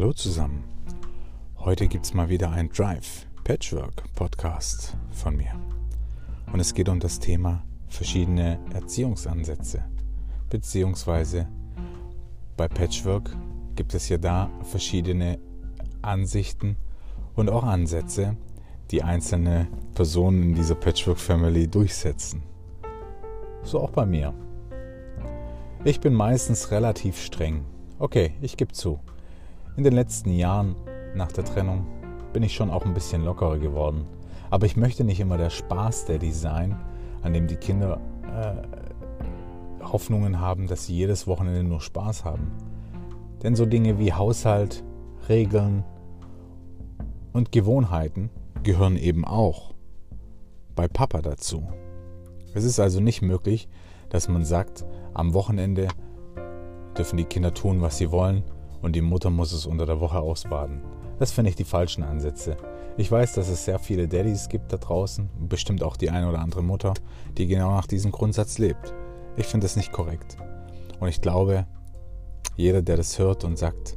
Hallo zusammen. Heute gibt es mal wieder ein Drive Patchwork Podcast von mir. Und es geht um das Thema verschiedene Erziehungsansätze. Beziehungsweise bei Patchwork gibt es ja da verschiedene Ansichten und auch Ansätze, die einzelne Personen in dieser Patchwork Family durchsetzen. So auch bei mir. Ich bin meistens relativ streng. Okay, ich gebe zu. In den letzten Jahren nach der Trennung bin ich schon auch ein bisschen lockerer geworden. Aber ich möchte nicht immer der Spaß Daddy sein, an dem die Kinder äh, Hoffnungen haben, dass sie jedes Wochenende nur Spaß haben. Denn so Dinge wie Haushalt, Regeln und Gewohnheiten gehören eben auch bei Papa dazu. Es ist also nicht möglich, dass man sagt, am Wochenende dürfen die Kinder tun, was sie wollen und die Mutter muss es unter der Woche ausbaden. Das finde ich die falschen Ansätze. Ich weiß, dass es sehr viele Daddys gibt da draußen, bestimmt auch die eine oder andere Mutter, die genau nach diesem Grundsatz lebt. Ich finde das nicht korrekt. Und ich glaube, jeder, der das hört und sagt,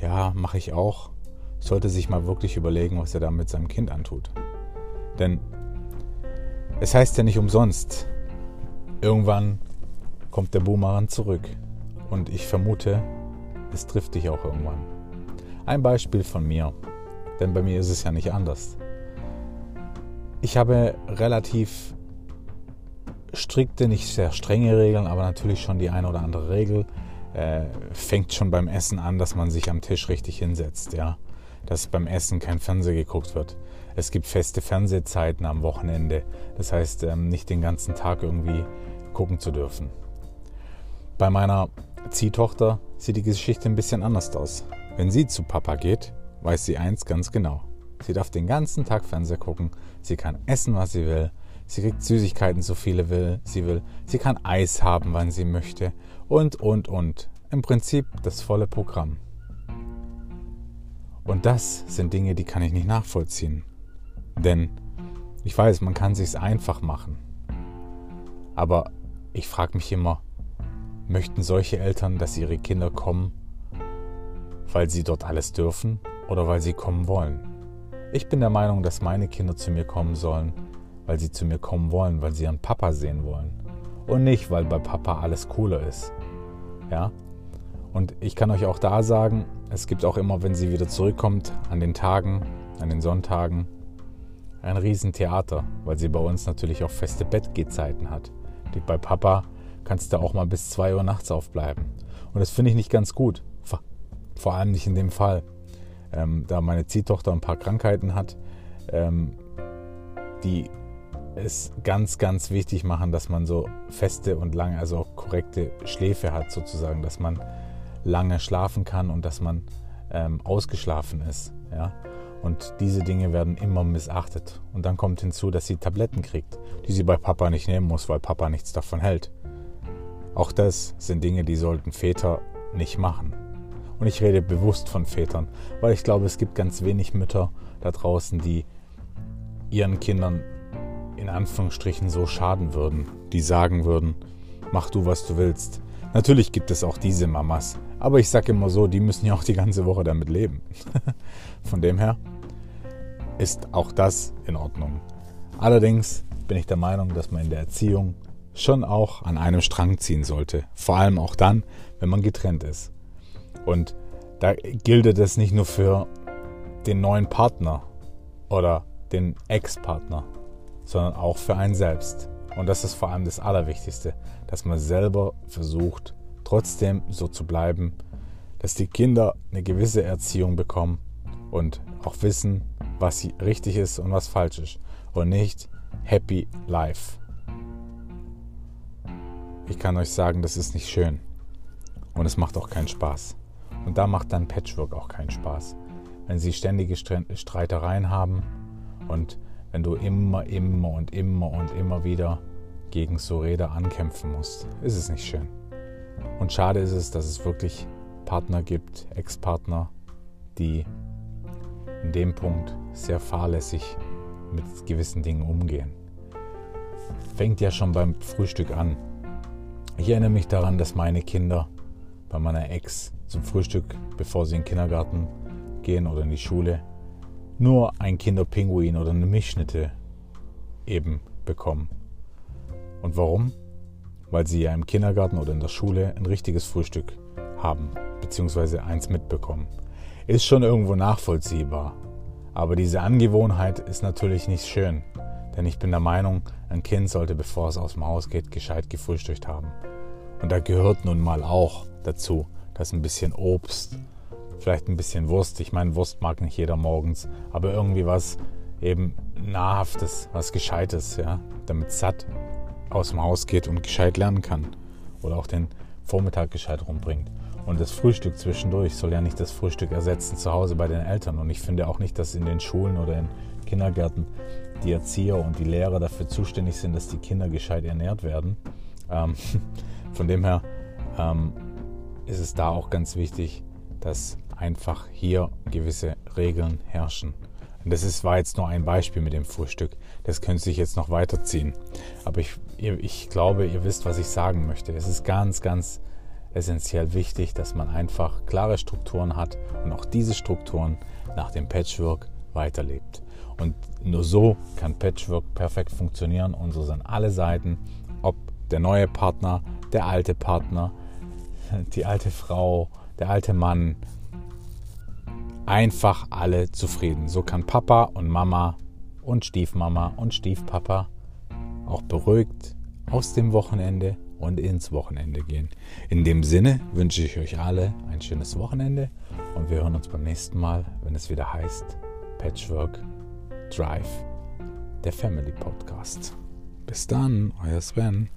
ja, mache ich auch, sollte sich mal wirklich überlegen, was er da mit seinem Kind antut. Denn es heißt ja nicht umsonst, irgendwann kommt der Boomerang zurück. Und ich vermute, es trifft dich auch irgendwann. Ein Beispiel von mir, denn bei mir ist es ja nicht anders. Ich habe relativ strikte, nicht sehr strenge Regeln, aber natürlich schon die eine oder andere Regel. Äh, fängt schon beim Essen an, dass man sich am Tisch richtig hinsetzt, ja. Dass beim Essen kein Fernseher geguckt wird. Es gibt feste Fernsehzeiten am Wochenende. Das heißt, ähm, nicht den ganzen Tag irgendwie gucken zu dürfen. Bei meiner Ziehtochter sieht die Geschichte ein bisschen anders aus. Wenn sie zu Papa geht, weiß sie eins ganz genau. Sie darf den ganzen Tag Fernseher gucken, sie kann essen, was sie will, sie kriegt Süßigkeiten, so viele will, sie will, sie kann Eis haben, wann sie möchte und, und, und. Im Prinzip das volle Programm. Und das sind Dinge, die kann ich nicht nachvollziehen. Denn ich weiß, man kann sich's einfach machen. Aber ich frage mich immer, Möchten solche Eltern, dass ihre Kinder kommen, weil sie dort alles dürfen oder weil sie kommen wollen? Ich bin der Meinung, dass meine Kinder zu mir kommen sollen, weil sie zu mir kommen wollen, weil sie ihren Papa sehen wollen. Und nicht, weil bei Papa alles cooler ist. Ja? Und ich kann euch auch da sagen, es gibt auch immer, wenn sie wieder zurückkommt, an den Tagen, an den Sonntagen, ein Riesentheater, weil sie bei uns natürlich auch feste Bettgehzeiten hat, die bei Papa kannst du auch mal bis 2 Uhr nachts aufbleiben. Und das finde ich nicht ganz gut. Vor allem nicht in dem Fall. Ähm, da meine Ziehtochter ein paar Krankheiten hat, ähm, die es ganz, ganz wichtig machen, dass man so feste und lange, also auch korrekte Schläfe hat sozusagen, dass man lange schlafen kann und dass man ähm, ausgeschlafen ist. Ja? Und diese Dinge werden immer missachtet. Und dann kommt hinzu, dass sie Tabletten kriegt, die sie bei Papa nicht nehmen muss, weil Papa nichts davon hält. Auch das sind Dinge, die sollten Väter nicht machen. Und ich rede bewusst von Vätern, weil ich glaube, es gibt ganz wenig Mütter da draußen, die ihren Kindern in Anführungsstrichen so schaden würden, die sagen würden, mach du, was du willst. Natürlich gibt es auch diese Mamas, aber ich sage immer so, die müssen ja auch die ganze Woche damit leben. Von dem her ist auch das in Ordnung. Allerdings bin ich der Meinung, dass man in der Erziehung schon auch an einem Strang ziehen sollte. Vor allem auch dann, wenn man getrennt ist. Und da gilt es nicht nur für den neuen Partner oder den Ex-Partner, sondern auch für einen selbst. Und das ist vor allem das Allerwichtigste, dass man selber versucht, trotzdem so zu bleiben, dass die Kinder eine gewisse Erziehung bekommen und auch wissen, was richtig ist und was falsch ist. Und nicht Happy Life. Ich kann euch sagen, das ist nicht schön. Und es macht auch keinen Spaß. Und da macht dann Patchwork auch keinen Spaß. Wenn sie ständige Streitereien haben und wenn du immer, immer und immer und immer wieder gegen so Räder ankämpfen musst, ist es nicht schön. Und schade ist es, dass es wirklich Partner gibt, Ex-Partner, die in dem Punkt sehr fahrlässig mit gewissen Dingen umgehen. Fängt ja schon beim Frühstück an. Ich erinnere mich daran, dass meine Kinder bei meiner Ex zum Frühstück, bevor sie in den Kindergarten gehen oder in die Schule, nur ein Kinderpinguin oder eine Milchschnitte eben bekommen. Und warum? Weil sie ja im Kindergarten oder in der Schule ein richtiges Frühstück haben, beziehungsweise eins mitbekommen. Ist schon irgendwo nachvollziehbar. Aber diese Angewohnheit ist natürlich nicht schön. Denn ich bin der Meinung, ein Kind sollte, bevor es aus dem Haus geht, gescheit gefrühstückt haben. Und da gehört nun mal auch dazu, dass ein bisschen Obst, vielleicht ein bisschen Wurst, ich meine, Wurst mag nicht jeder morgens, aber irgendwie was eben Nahrhaftes, was Gescheites, ja, damit satt aus dem Haus geht und gescheit lernen kann. Oder auch den Vormittag gescheit rumbringt. Und das Frühstück zwischendurch soll ja nicht das Frühstück ersetzen zu Hause bei den Eltern. Und ich finde auch nicht, dass in den Schulen oder in Kindergärten die Erzieher und die Lehrer dafür zuständig sind, dass die Kinder gescheit ernährt werden. Ähm, von dem her ähm, ist es da auch ganz wichtig, dass einfach hier gewisse Regeln herrschen. Und das ist, war jetzt nur ein Beispiel mit dem Frühstück. Das könnte sich jetzt noch weiterziehen. Aber ich, ich glaube, ihr wisst, was ich sagen möchte. Es ist ganz, ganz essentiell wichtig, dass man einfach klare Strukturen hat und auch diese Strukturen nach dem Patchwork weiterlebt. Und nur so kann Patchwork perfekt funktionieren und so sind alle Seiten, ob der neue Partner, der alte Partner, die alte Frau, der alte Mann, einfach alle zufrieden. So kann Papa und Mama und Stiefmama und Stiefpapa auch beruhigt aus dem Wochenende und ins Wochenende gehen. In dem Sinne wünsche ich euch alle ein schönes Wochenende und wir hören uns beim nächsten Mal, wenn es wieder heißt Patchwork Drive, der Family Podcast. Bis dann, euer Sven.